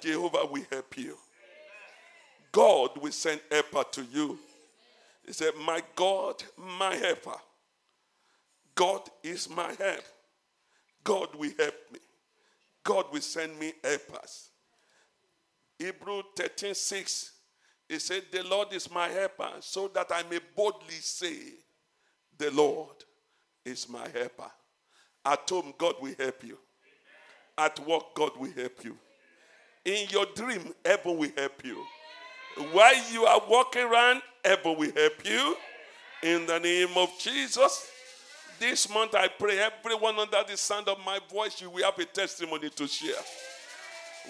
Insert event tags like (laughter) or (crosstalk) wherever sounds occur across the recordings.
Jehovah will help you. God will send helper to you. He said, My God, my helper. God is my help. God will help me. God will send me helpers. Hebrew 13 6. He said, The Lord is my helper, so that I may boldly say, The Lord is my helper. At home, God will help you. At work, God will help you. In your dream, heaven will help you. While you are walking around, heaven will help you. In the name of Jesus. This month, I pray everyone under the sound of my voice, you will have a testimony to share.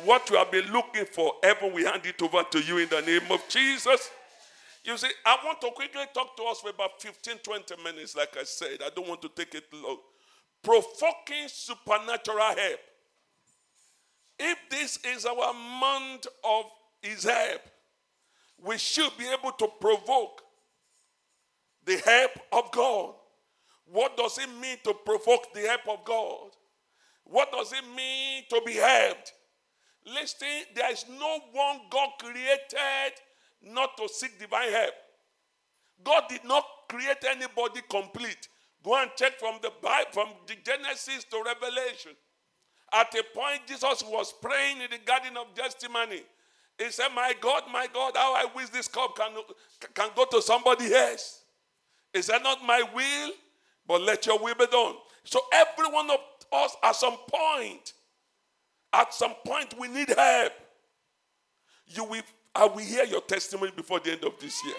What you have been looking for, heaven will hand it over to you in the name of Jesus. You see, I want to quickly talk to us for about 15, 20 minutes, like I said. I don't want to take it long. Provoking supernatural help. If this is our month of His help, we should be able to provoke the help of God. What does it mean to provoke the help of God? What does it mean to be helped? Listen, there is no one God created not to seek divine help. God did not create anybody complete. Go and check from the Bible, from the Genesis to Revelation. At a point, Jesus was praying in the Garden of Gethsemane. He said, My God, my God, how I wish this cup can, can go to somebody else. Is that Not my will, but let your will be done. So every one of us at some point, at some point, we need help. You will, I will hear your testimony before the end of this year.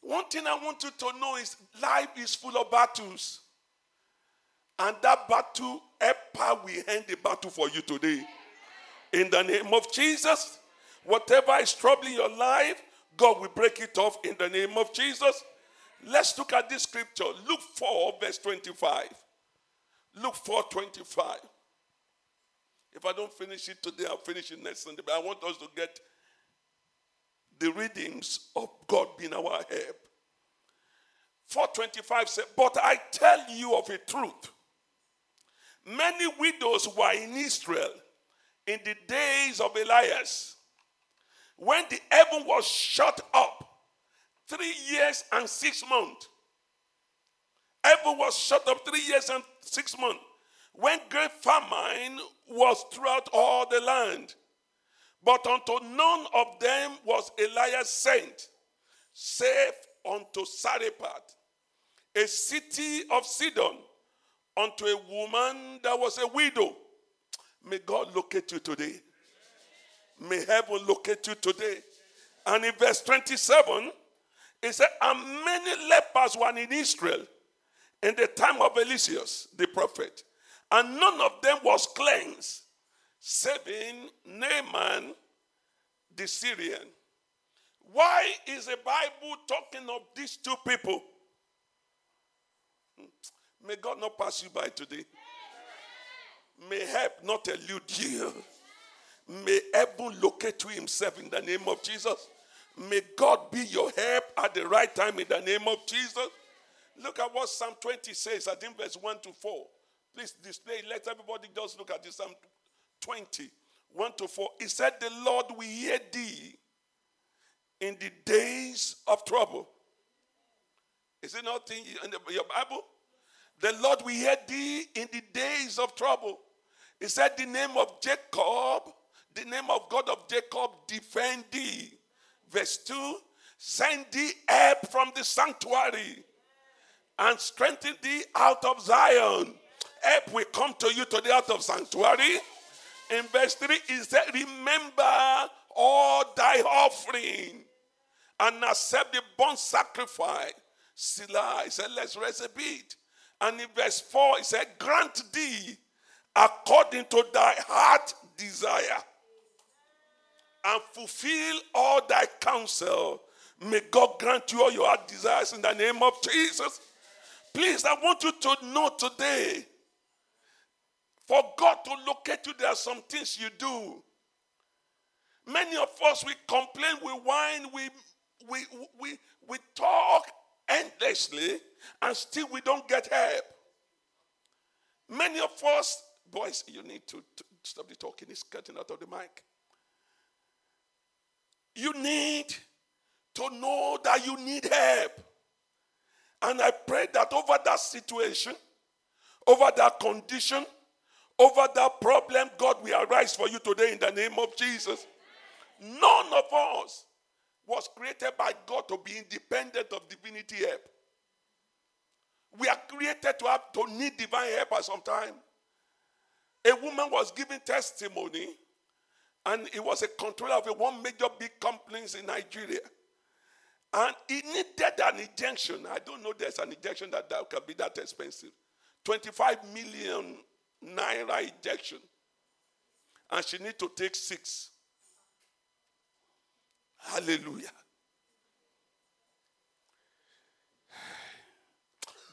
One thing I want you to know is life is full of battles. And that battle, Epa will end the battle for you today. In the name of Jesus, whatever is troubling your life, God will break it off in the name of Jesus. Let's look at this scripture. Luke 4, verse 25. Luke 4, 25. If I don't finish it today, I'll finish it next Sunday. But I want us to get the readings of God being our help. 425 said, But I tell you of a truth. Many widows were in Israel in the days of Elias, when the heaven was shut up three years and six months. Heaven was shut up three years and six months when great famine was throughout all the land. But unto none of them was Elias sent, save unto Zarephath, a city of Sidon, unto a woman that was a widow. May God locate you today. May heaven locate you today. And in verse 27, it said, And many lepers were in Israel in the time of Eliseus, the prophet, and none of them was cleansed, saving Naaman the Syrian. Why is the Bible talking of these two people? May God not pass you by today. May help not elude you. May heaven locate you himself in the name of Jesus. May God be your help at the right time in the name of Jesus. Look at what Psalm 20 says, I think verse 1 to 4. Please display, let everybody just look at this Psalm 20, 1 to 4. He said, The Lord will hear thee in the days of trouble. Is it not in your Bible? The Lord will hear thee in the days of trouble. He said, The name of Jacob, the name of God of Jacob, defend thee. Verse 2 Send thee help from the sanctuary and strengthen thee out of Zion. Help will come to you today out of sanctuary. In verse 3, he said, Remember all thy offering and accept the burnt sacrifice. Selah, he said, Let's rest a bit. And in verse 4, he said, Grant thee according to thy heart desire and fulfill all thy counsel. May God grant you all your heart desires in the name of Jesus. Please, I want you to know today for God to locate you, there are some things you do. Many of us, we complain, we whine, we, we, we, we talk endlessly, and still we don't get help. Many of us, boys, you need to, to stop the talking. It's cutting out of the mic. You need to know that you need help. And I pray that over that situation, over that condition, over that problem, God will arise for you today in the name of Jesus. None of us was created by God to be independent of divinity help. We are created to have to need divine help at some time. A woman was giving testimony, and it was a controller of a one major big companies in Nigeria. And he needed an injection. I don't know there's an injection that, that can be that expensive. 25 million naira injection. And she need to take six. Hallelujah.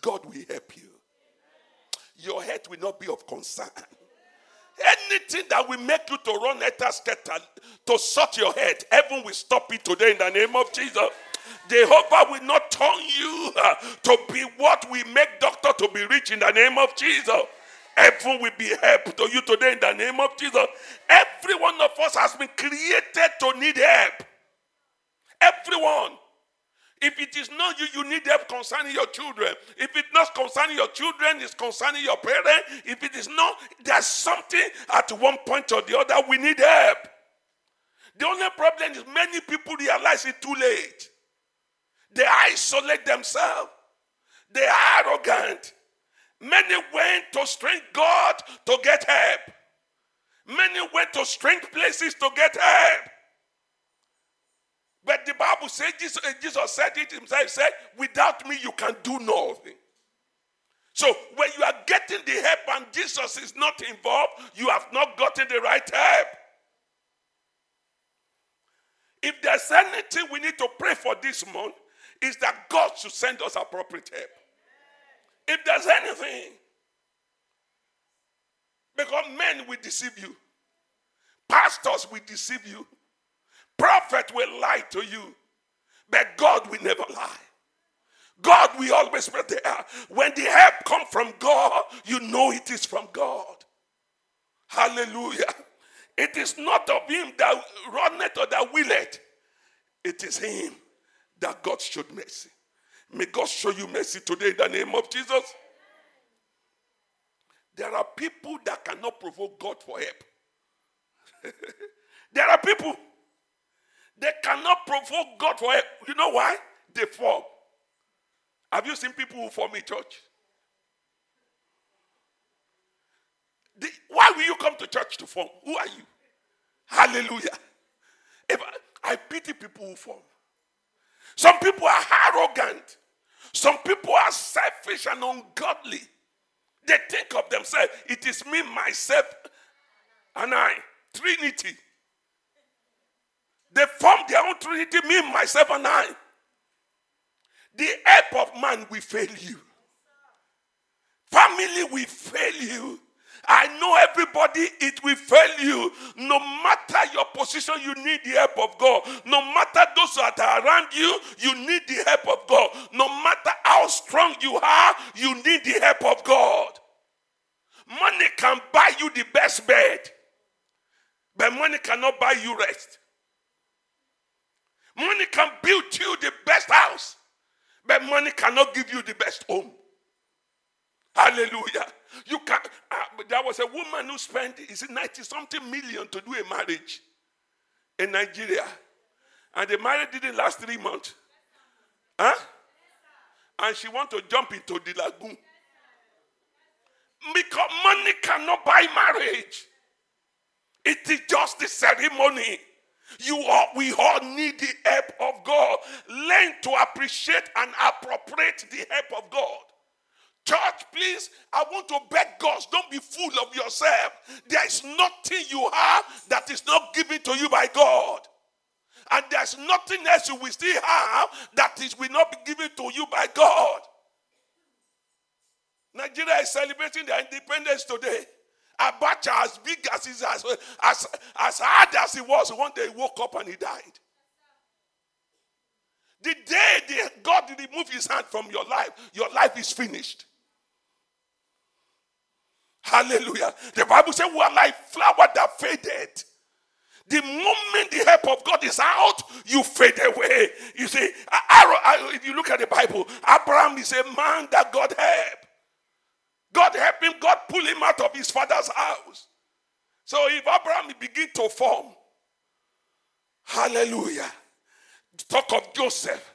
God will help you. Your head will not be of concern. Anything that will make you to run scatter to sort your head, heaven will stop it today in the name of Jesus. Jehovah will not turn you uh, to be what we make doctor to be rich in the name of Jesus. Heaven will be help to you today in the name of Jesus. Every one of us has been created to need help. Everyone. If it is not you, you need help concerning your children. If it's not concerning your children, it's concerning your parents. If it is not, there's something at one point or the other we need help. The only problem is many people realize it too late. They isolate themselves. They are arrogant. Many went to strange God to get help. Many went to strange places to get help. But the Bible says, Jesus, uh, Jesus said it himself, said, without me you can do nothing. So when you are getting the help and Jesus is not involved, you have not gotten the right help. If there's anything we need to pray for this month, is that God should send us appropriate help. If there's anything, because men will deceive you, pastors will deceive you, prophet will lie to you, but God will never lie. God will always be there. When the help comes from God, you know it is from God. Hallelujah. It is not of him that runneth or that willeth. It is him that God showed mercy. May God show you mercy today in the name of Jesus. There are people that cannot provoke God for help. (laughs) there are people they cannot provoke God for. You know why? They fall. Have you seen people who form in church? The, why will you come to church to form? Who are you? Hallelujah. If I, I pity people who form. Some people are arrogant. Some people are selfish and ungodly. They think of themselves, it is me, myself, and I. Trinity. They form their own Trinity, me, myself, and I. The help of man will fail you. Family will fail you. I know everybody, it will fail you. No matter your position, you need the help of God. No matter those that are around you, you need the help of God. No matter how strong you are, you need the help of God. Money can buy you the best bed, but money cannot buy you rest. Money can build you the best house, but money cannot give you the best home. Hallelujah. You can. Uh, there was a woman who spent is it ninety something million to do a marriage in Nigeria, and the marriage didn't last three months. Huh? And she want to jump into the lagoon because money cannot buy marriage. It is just the ceremony. You all, we all need the help of God. Learn to appreciate and appropriate the help of God. Church, please, I want to beg God, don't be full of yourself. There is nothing you have that is not given to you by God. And there's nothing else you will still have that is will not be given to you by God. Nigeria is celebrating their independence today. Abacha, as big as as, as, as hard as he was, one day he woke up and he died. The day the, God remove his hand from your life, your life is finished. Hallelujah. The Bible says we are like flower that faded. The moment the help of God is out, you fade away. You see, if you look at the Bible, Abraham is a man that God helped. Him, God pulled him out of his father's house. So if Abraham begin to form, hallelujah, talk of Joseph,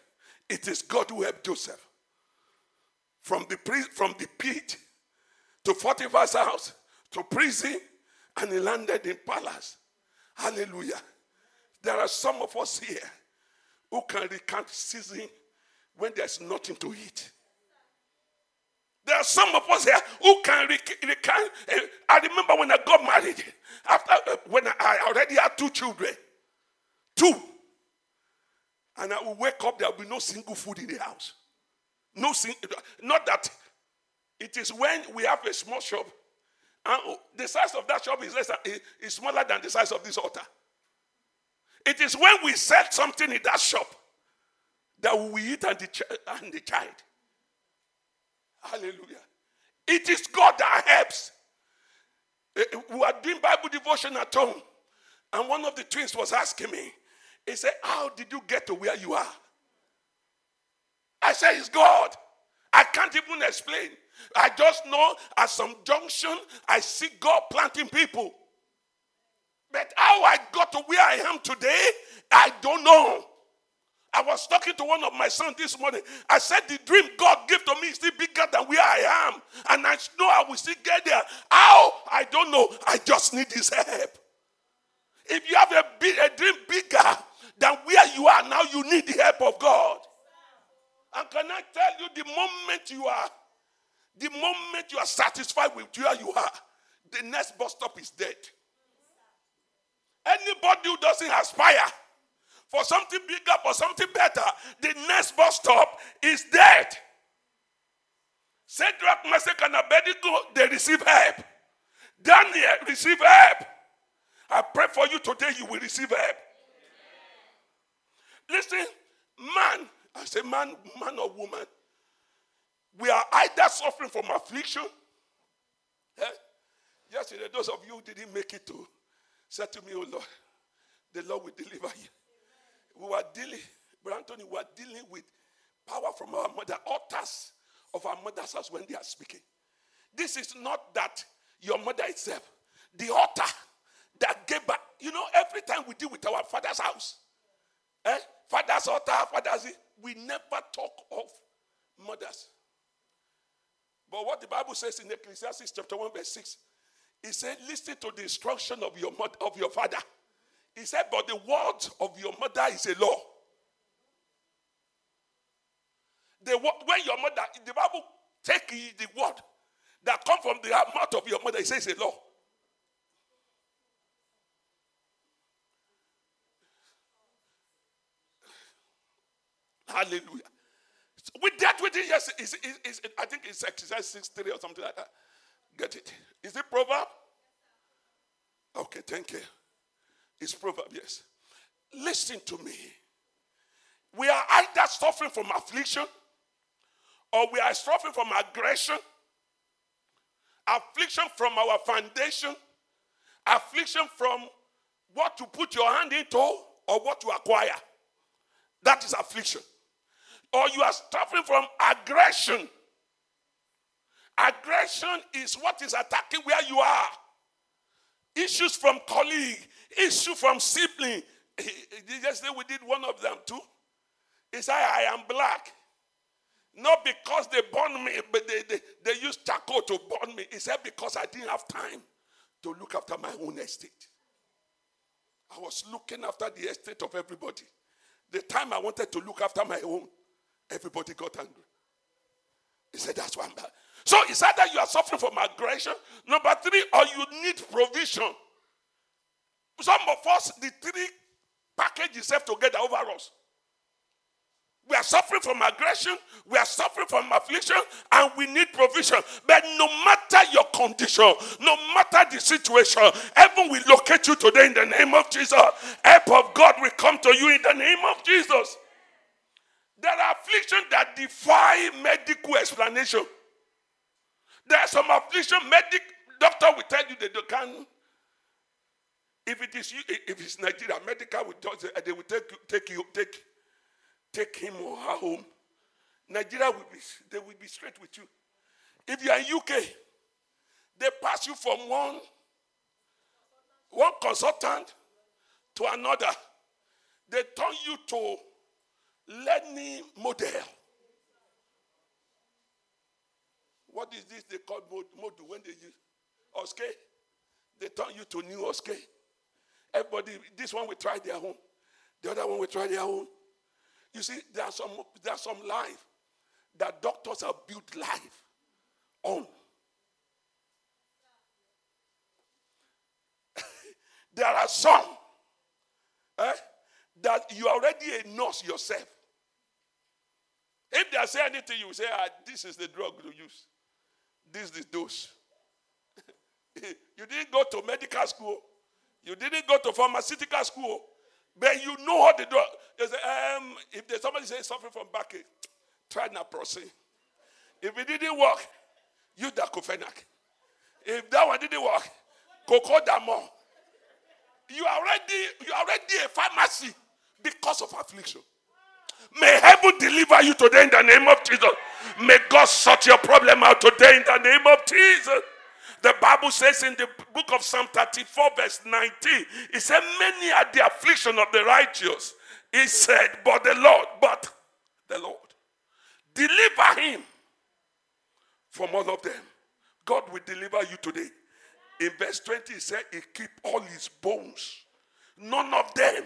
it is God who helped Joseph. From the, from the pit to Potiphar's house to prison, and he landed in palace. Hallelujah. There are some of us here who can recount season when there's nothing to eat. There are some of us here who can recount. Eh, I remember when I got married, after uh, when I already had two children, two, and I will wake up, there will be no single food in the house. No, sing, not that it is when we have a small shop, and the size of that shop is less than, is smaller than the size of this altar. It is when we sell something in that shop that we eat and the, and the child. Hallelujah. It is God that helps. Eh, eh, we are doing Bible devotion at home, and one of the twins was asking me, he said, How did you get to where you are? I said, It's God. I can't even explain. I just know at some junction, I see God planting people. But how I got to where I am today, I don't know. I was talking to one of my sons this morning. I said, The dream God gave to me is still bigger than where I am. And I know I will still get there. How? I don't know. I just need His help. If you have a, big, a dream bigger than where you are now, you need the help of God. And can I tell you, the moment you are, the moment you are satisfied with where you are, the next bus stop is dead. Anybody who doesn't aspire for something bigger, for something better, the next bus stop is dead. Shadrach, Meshach, and Abednego, they receive help. Daniel receive help. I pray for you today, you will receive help. Listen, man, I say man, man or woman, we are either suffering from affliction. Eh? Yesterday, those of you who didn't make it to said to me, Oh Lord, the Lord will deliver you. We were dealing, Brother Anthony, we were dealing with power from our mother, altars of our mother's house when they are speaking. This is not that your mother itself, the altar that gave back. You know, every time we deal with our father's house, eh? father's altar, father's, we never talk of mothers. But what the Bible says in Ecclesiastes chapter 1, verse 6, he said, Listen to the instruction of your, mother, of your father. He said, But the word of your mother is a law. The, word, when your mother, the Bible take the word that come from the mouth of your mother, it says a law. Hallelujah. With that, with it yes. Is, is, I think it's exercise 6 3 or something like that. Get it? Is it proverb? Okay, thank you. It's proverb, yes. Listen to me. We are either suffering from affliction or we are suffering from aggression, affliction from our foundation, affliction from what to put your hand into or what to acquire. That is affliction. Or you are suffering from aggression Aggression is what is attacking where you are. Issues from colleague, issue from sibling. Yesterday we did one of them too. He said, I am black. Not because they born me, but they, they, they used charcoal to burn me. He said, because I didn't have time to look after my own estate. I was looking after the estate of everybody. The time I wanted to look after my own, everybody got angry. He said, That's why I'm bad. So it's either you are suffering from aggression, number three, or you need provision. Some of us, the three packages have together over us. We are suffering from aggression, we are suffering from affliction, and we need provision. But no matter your condition, no matter the situation, heaven will locate you today in the name of Jesus. Help of God will come to you in the name of Jesus. There are afflictions that defy medical explanation. There are some affliction, medic, doctor will tell you that they can. If it is you, if it's Nigeria, medical will tell they will take you, take you, take, take him or her home. Nigeria will be, they will be straight with you. If you are in UK, they pass you from one, one consultant to another. They turn you to learning model. What is this they call model when they use OSCE? They turn you to new OSCE. Everybody, this one will try their own. The other one will try their own. You see, there are some, there are some life that doctors have built life on. (laughs) there are some eh, that you already a nurse yourself. If they say anything, you say, ah, this is the drug to use. This is the dose. (laughs) you didn't go to medical school. You didn't go to pharmaceutical school. But you know what they do. Say, um, if there's somebody say suffering from backache, try naproxen. If it didn't work, use diclofenac. If that one didn't work, cocodamol. You already you already a pharmacy because of affliction. May heaven deliver you today in the name of Jesus. May God sort your problem out today in the name of Jesus. The Bible says in the book of Psalm 34, verse 19, it said, Many are the affliction of the righteous. He said, But the Lord, but the Lord, deliver him from all of them. God will deliver you today. In verse 20, he said, He keep all his bones. None of them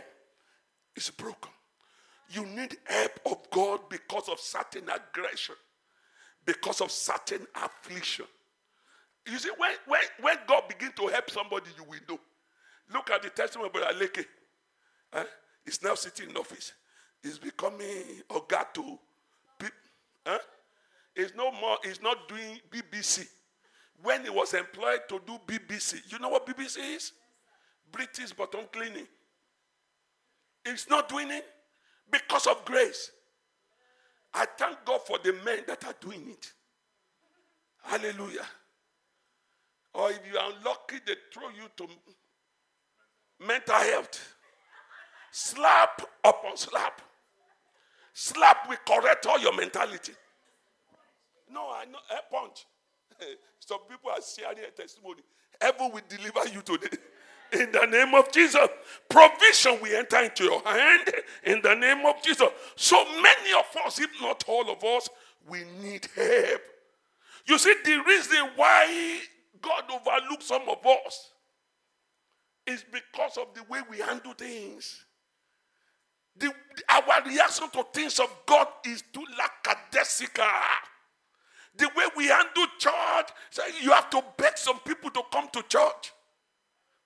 is broken. You need help of God because of certain aggression, because of certain affliction. You see, when, when, when God begin to help somebody, you will know. Look at the testimony of Brother Leke. Eh? He's now sitting in office. He's becoming Ogato. Huh? He's no more, he's not doing BBC. When he was employed to do BBC, you know what BBC is? British bottom cleaning. He's not doing it because of grace. I thank God for the men that are doing it. Hallelujah. Or if you are unlucky, they throw you to mental health. Slap upon slap. Slap will correct all your mentality. No, I know. A punch. (laughs) Some people are sharing a testimony. Heaven will deliver you today. (laughs) In the name of Jesus. Provision will enter into your hand. In the name of Jesus. So many of us, if not all of us, we need help. You see, the reason why God overlooks some of us is because of the way we handle things. The, our reaction to things of God is too lackadaisical. The way we handle church, so you have to beg some people to come to church.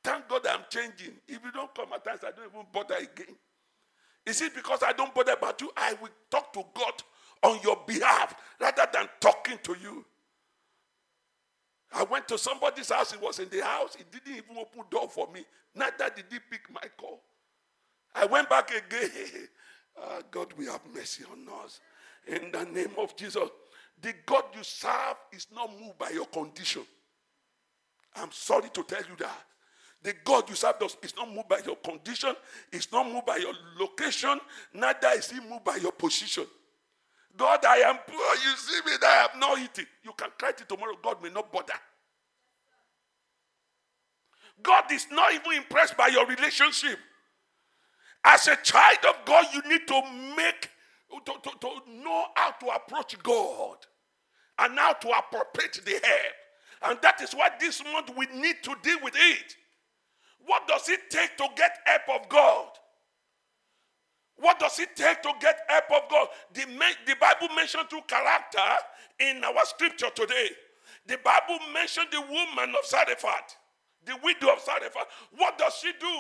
Thank God I'm changing. If you don't come at times, I don't even bother again. Is it because I don't bother about you? I will talk to God on your behalf rather than talking to you. I went to somebody's house. He was in the house. He didn't even open door for me. Neither did he pick my call. I went back again. Uh, (laughs) God will have mercy on us. In the name of Jesus. The God you serve is not moved by your condition. I'm sorry to tell you that. The God you serve does, is not moved by your condition, it's not moved by your location, neither is he moved by your position. God, I am poor. You see me, I have no eating. You can cry it tomorrow. God may not bother. God is not even impressed by your relationship. As a child of God, you need to make, to, to, to know how to approach God and how to appropriate the help. And that is why this month we need to deal with it. What does it take to get help of God? What does it take to get help of God? The, the Bible mentioned two character in our scripture today. The Bible mentioned the woman of Zarephath, the widow of Zarephath. What does she do?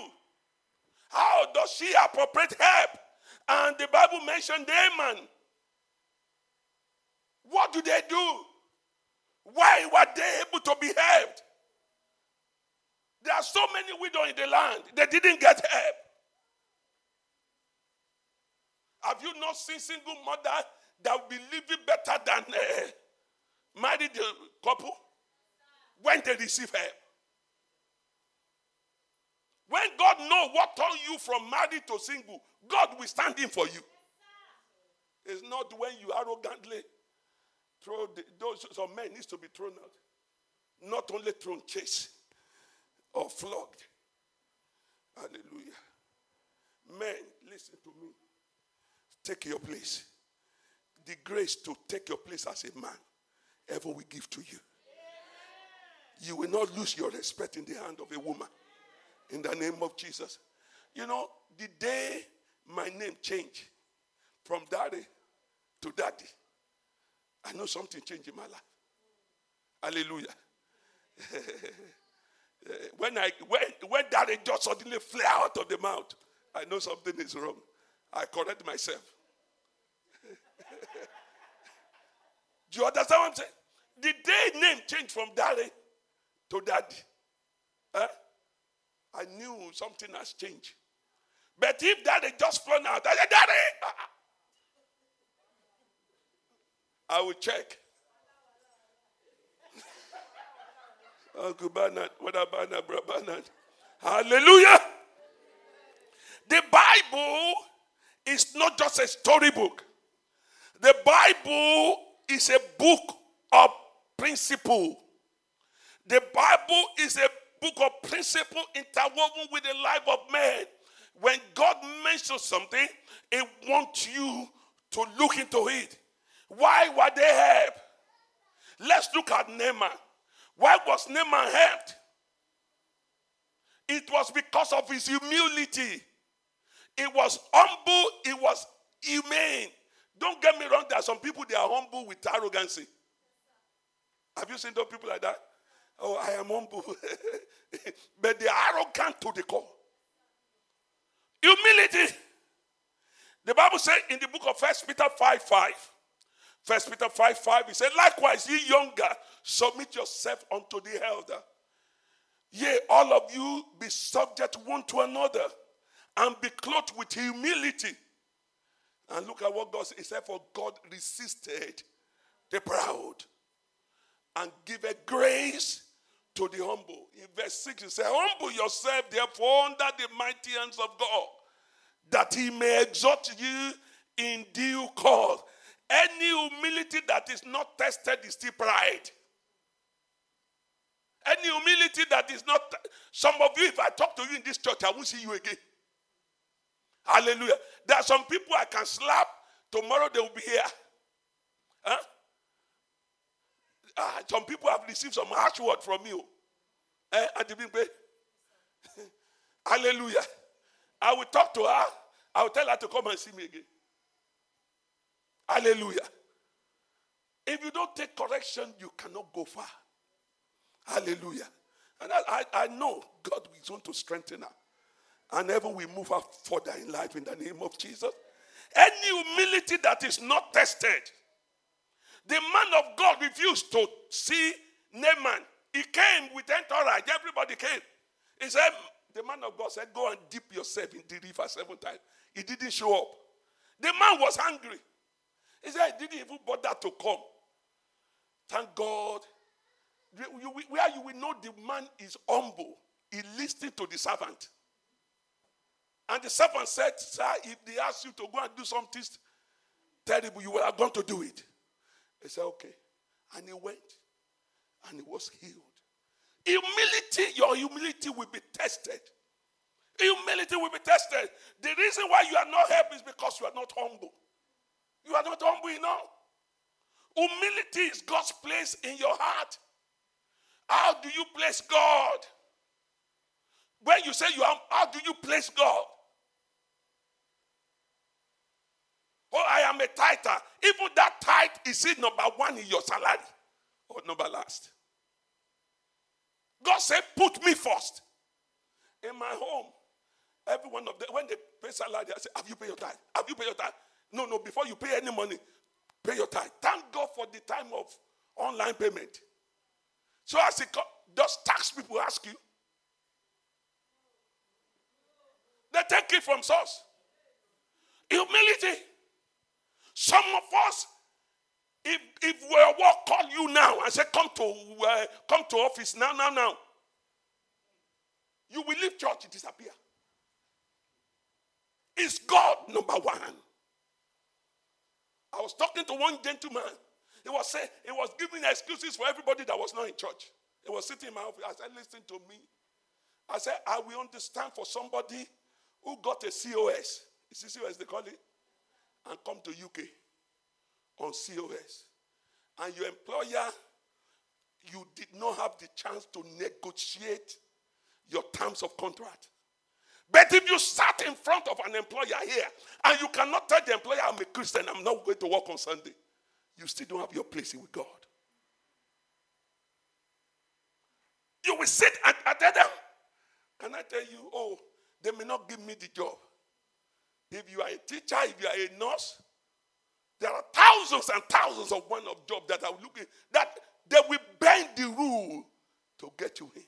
How does she appropriate help? And the Bible mentioned Naaman. What do they do? Why were they able to be helped? There are so many widows in the land, they didn't get help. Have you not seen single mother that will be living better than uh, married couple? when they receive help. When God knows what turn you from married to single, God will stand in for you. It's not when you arrogantly throw the, those some men needs to be thrown out. Not only thrown, chased or flogged. Hallelujah. Men, listen to me. Take your place. The grace to take your place as a man, ever we give to you. You will not lose your respect in the hand of a woman. In the name of Jesus. You know, the day my name changed from daddy to daddy, I know something changed in my life. Hallelujah. (laughs) when I when when daddy just suddenly flew out of the mouth, I know something is wrong. I correct myself. Do you understand what I'm saying? The day name changed from daddy to daddy. Huh? I knew something has changed. But if daddy just flown out, I said, Daddy, (laughs) I will check. (laughs) Uncle Bernard, what about Bernard, Bro Bernard? Hallelujah. The Bible is not just a storybook. The Bible is a book of principle. The Bible is a book of principle interwoven with the life of man. When God mentions something, He wants you to look into it. Why were they helped? Let's look at Naaman. Why was Naaman helped? It was because of his humility. It was humble, it was humane. Don't get me wrong, there are some people they are humble with arrogancy. Have you seen those people like that? Oh, I am humble. (laughs) but they are arrogant to the core. Humility. The Bible says in the book of First Peter 5 5, First Peter 5 5, he said, Likewise, ye younger, submit yourself unto the elder. Yea, all of you be subject one to another and be clothed with humility. And look at what God said. He said, For God resisted the proud and give a grace to the humble. In verse 6, he said, Humble yourself, therefore, under the mighty hands of God, that he may exalt you in due course. Any humility that is not tested is still pride. Any humility that is not, some of you, if I talk to you in this church, I won't see you again. Hallelujah. There are some people I can slap, tomorrow they will be here. Huh? Ah, some people have received some harsh word from you. Eh, (laughs) Hallelujah. I will talk to her. I will tell her to come and see me again. Hallelujah. If you don't take correction, you cannot go far. Hallelujah. And I, I, I know God is going to strengthen her. And ever we move her further in life in the name of Jesus. Any humility that is not tested, the man of God refused to see Naaman. He came with entourage. Everybody came. He said, the man of God said, go and dip yourself in the river seven times. He didn't show up. The man was angry. He said, he didn't even bother to come. Thank God. Where you will know the man is humble, he listened to the servant. And the servant said, Sir, if they ask you to go and do something terrible, you are going to do it. He said, Okay. And he went and he was healed. Humility, your humility will be tested. Humility will be tested. The reason why you are not helped is because you are not humble. You are not humble enough. Humility is God's place in your heart. How do you place God? When you say you are, how do you place God? Oh, I am a tither. Even that tithe is it number one in your salary or number last. God said, put me first. In my home, every one of them, when they pay salary, I say, have you paid your tithe? Have you paid your tithe? No, no, before you pay any money, pay your tithe. Thank God for the time of online payment. So as it does tax people ask you? They take it from source. Humility. Some of us, If if your work call you now and say come to uh, come to office now now now, you will leave church disappear. It's God number one. I was talking to one gentleman. He was saying he was giving excuses for everybody that was not in church. He was sitting in my office. I said, listen to me. I said, I will understand for somebody who got a COS. Is it COS they call it? And come to UK on COS. And your employer, you did not have the chance to negotiate your terms of contract. But if you sat in front of an employer here and you cannot tell the employer, I'm a Christian, I'm not going to work on Sunday, you still don't have your place with God. You will sit and I tell them, can I tell you, oh, they may not give me the job. If you are a teacher, if you are a nurse, there are thousands and thousands of one of jobs that are looking that they will bend the rule to get you in.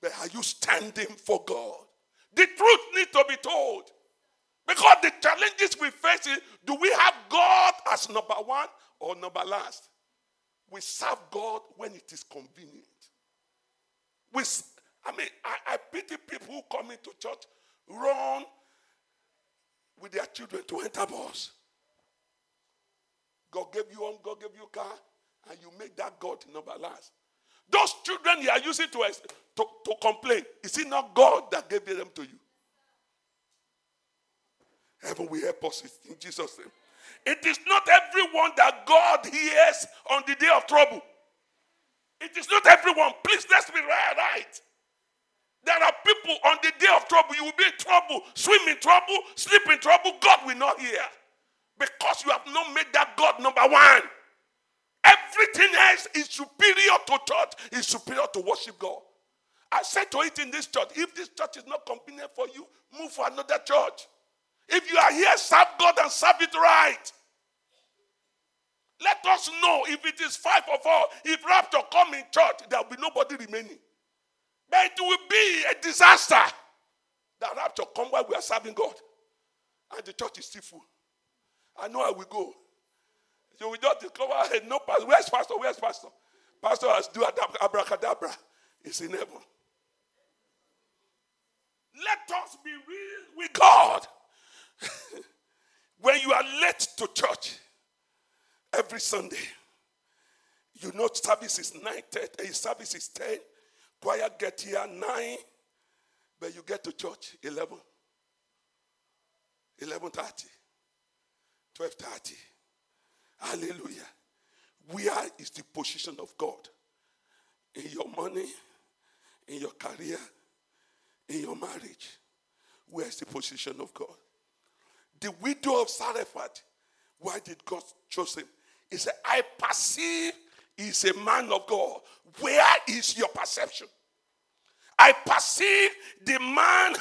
But are you standing for God? The truth needs to be told. Because the challenges we face is do we have God as number one or number last? We serve God when it is convenient. We, I mean, I, I pity people who come into church, run with their children to enter bus. God gave you home, God gave you car, and you make that God number last. Those children you are using to, to, to complain, is it not God that gave them to you? Heaven will help us in Jesus' name. It is not everyone that God hears on the day of trouble. It is not everyone. Please, let's be right. There are people on the day of trouble. You will be in trouble, swim in trouble, sleep in trouble. God will not hear. Because you have not made that God number one. Everything else is superior to church, is superior to worship God. I said to it in this church if this church is not convenient for you, move for another church. If you are here, serve God and serve it right. Let us know if it is five or four. If rapture come in church, there will be nobody remaining. But it will be a disaster. That rapture come while we are serving God. And the church is still full. I know I will go. You will just discover, hey, no pastor. Where's pastor? Where's pastor? Pastor has do abracadabra. It's in heaven. Let us be real with God. (laughs) when you are late to church every Sunday, you know service is 9 30, eh, service is 10, choir get here 9, but you get to church 11, 11.30, 12.30. Hallelujah. Where is the position of God? In your money, in your career, in your marriage. Where is the position of God? The widow of Zarephath, why did God choose him? He said, I perceive he's a man of God. Where is your perception? I perceive the man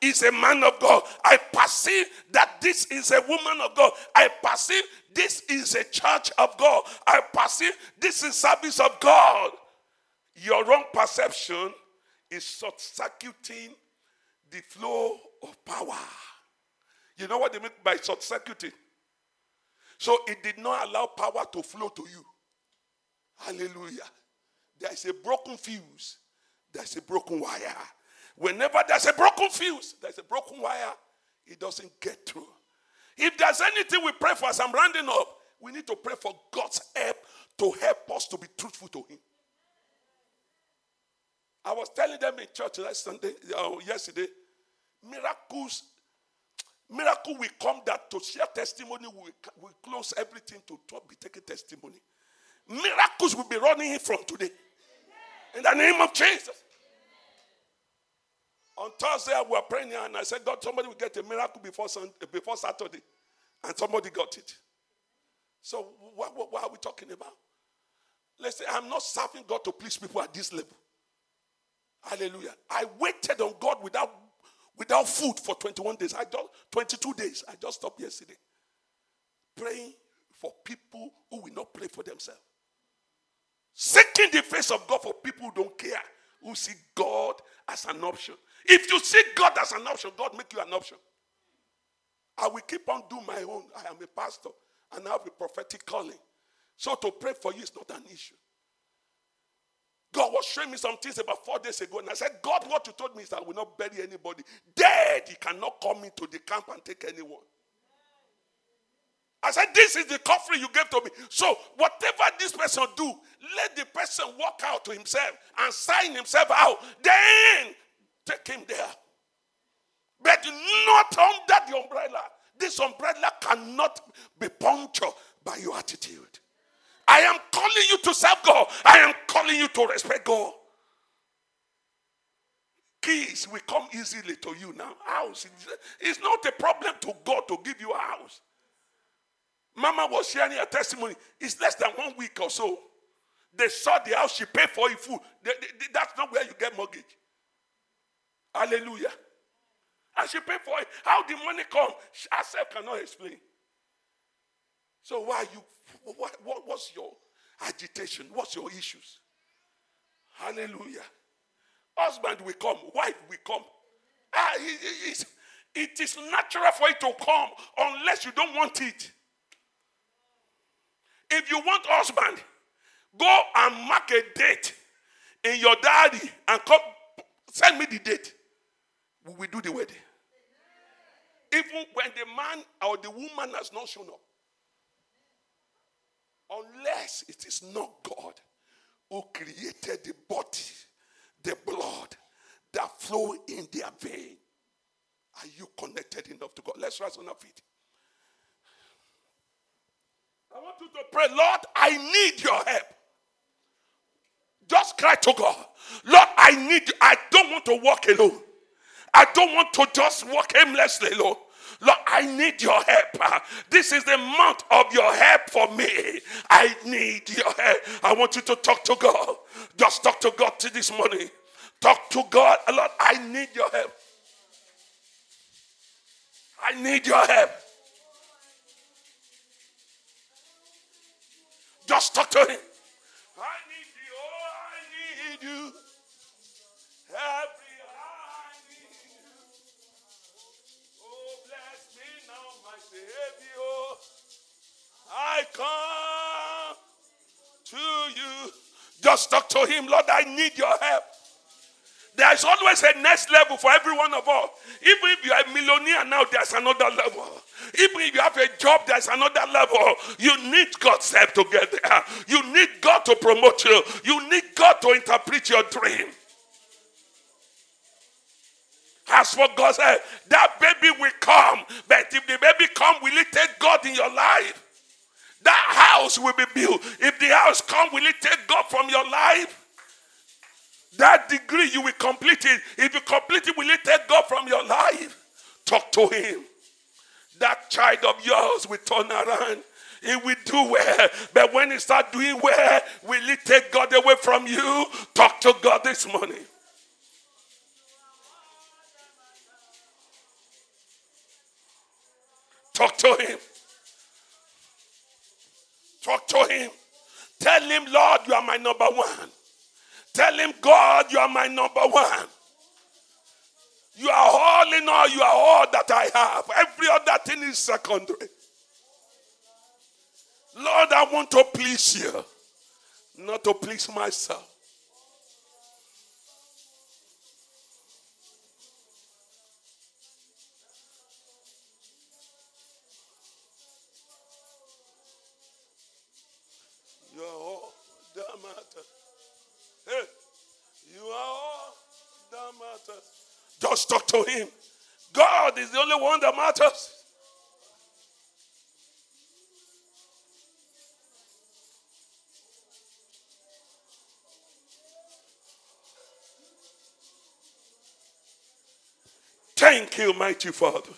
is a man of God. I perceive that this is a woman of God. I perceive this is a church of God. I perceive this is service of God. Your wrong perception is short circuiting the flow of power. You know what they mean by short circuiting? So it did not allow power to flow to you. Hallelujah. There is a broken fuse, there's a broken wire. Whenever there's a broken fuse, there's a broken wire, it doesn't get through. If there's anything we pray for as I'm rounding up, we need to pray for God's help to help us to be truthful to Him. I was telling them in church last Sunday, uh, yesterday, miracles, miracle will come that to share testimony, we will close everything to, to be taking testimony. Miracles will be running in from today. In the name of Jesus. On Thursday, we were praying and I said, God, somebody will get a miracle before, Sunday, before Saturday. And somebody got it. So, what, what, what are we talking about? Let's say, I'm not serving God to please people at this level. Hallelujah. I waited on God without, without food for 21 days. I just 22 days. I just stopped yesterday. Praying for people who will not pray for themselves. Seeking the face of God for people who don't care, who see God as an option. If you see God as an option, God make you an option. I will keep on doing my own. I am a pastor. and I have a prophetic calling. So to pray for you is not an issue. God was showing me some things about four days ago, and I said, God, what you told me is that I will not bury anybody. Dead, he cannot come into the camp and take anyone. I said, This is the covering you gave to me. So, whatever this person do, let the person walk out to himself and sign himself out. Then take him there. But not under the umbrella. This umbrella cannot be punctured by your attitude. I am calling you to serve God. I am calling you to respect God. Keys will come easily to you now. House. It's not a problem to God to give you a house. Mama was sharing her testimony. It's less than one week or so. They saw the house, she paid for it full. that's not where you get mortgage. Hallelujah. And she paid for it. How the money come? She herself cannot explain. So why you what, what what's your agitation? What's your issues? Hallelujah. Husband will come, wife will come. Ah, it, it, it is natural for it to come unless you don't want it. If you want husband, go and mark a date in your diary and come send me the date. We will do the wedding. Even when the man or the woman has not shown up. Unless it is not God who created the body, the blood that flow in their vein. Are you connected enough to God? Let's rise on our feet. I want you to pray, Lord, I need your help. Just cry to God. Lord, I need you. I don't want to walk alone. I don't want to just walk aimlessly, Lord. Lord, I need your help. This is the month of your help for me. I need your help. I want you to talk to God. Just talk to God to this morning. Talk to God. Lord, I need your help. I need your help. Just talk to him. Need you. Every I need you. Oh, bless me now, my Savior. I come to you. Just talk to him, Lord. I need your help. There's always a next level for every one of us. Even if you are a millionaire now, there's another level. Even if you have a job, there's another level. You need God's help to get there. You need God to promote you. You need God to interpret your dream. As for God said, that baby will come. But if the baby come, will it take God in your life? That house will be built. If the house come, will it take God from your life? That degree, you will complete it. If you complete it, will it take God from your life? Talk to Him. That child of yours will turn around. He will do well. But when he start doing well, will it take God away from you? Talk to God this morning. Talk to him. Talk to him. Tell him, Lord, you are my number one. Tell him, God, you are my number one. You are all in all, you are all that I have. Every other thing is secondary. Lord, I want to please you, not to please myself. Matters. Just talk to him. God is the only one that matters. Thank you, mighty Father.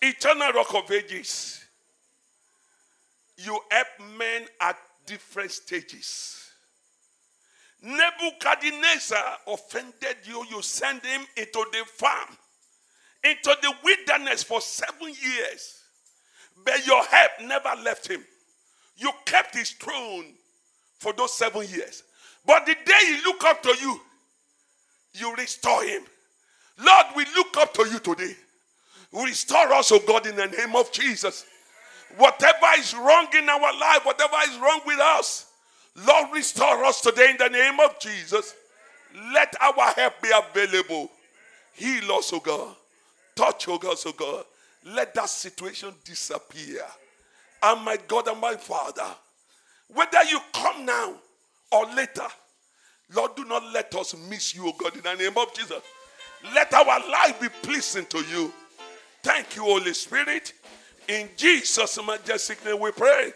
Eternal rock of ages. You help men at different stages. Nebuchadnezzar offended you. You send him into the farm, into the wilderness for seven years. But your help never left him. You kept his throne for those seven years. But the day he look up to you, you restore him. Lord, we look up to you today. Restore us, O God, in the name of Jesus. Whatever is wrong in our life, whatever is wrong with us, Lord, restore us today in the name of Jesus. Let our help be available. Heal us, oh God. Touch, oh God, oh God. Let that situation disappear. And my God and my Father, whether you come now or later, Lord, do not let us miss you, oh God, in the name of Jesus. Let our life be pleasing to you. Thank you, Holy Spirit. In Jesus' majestic name we pray.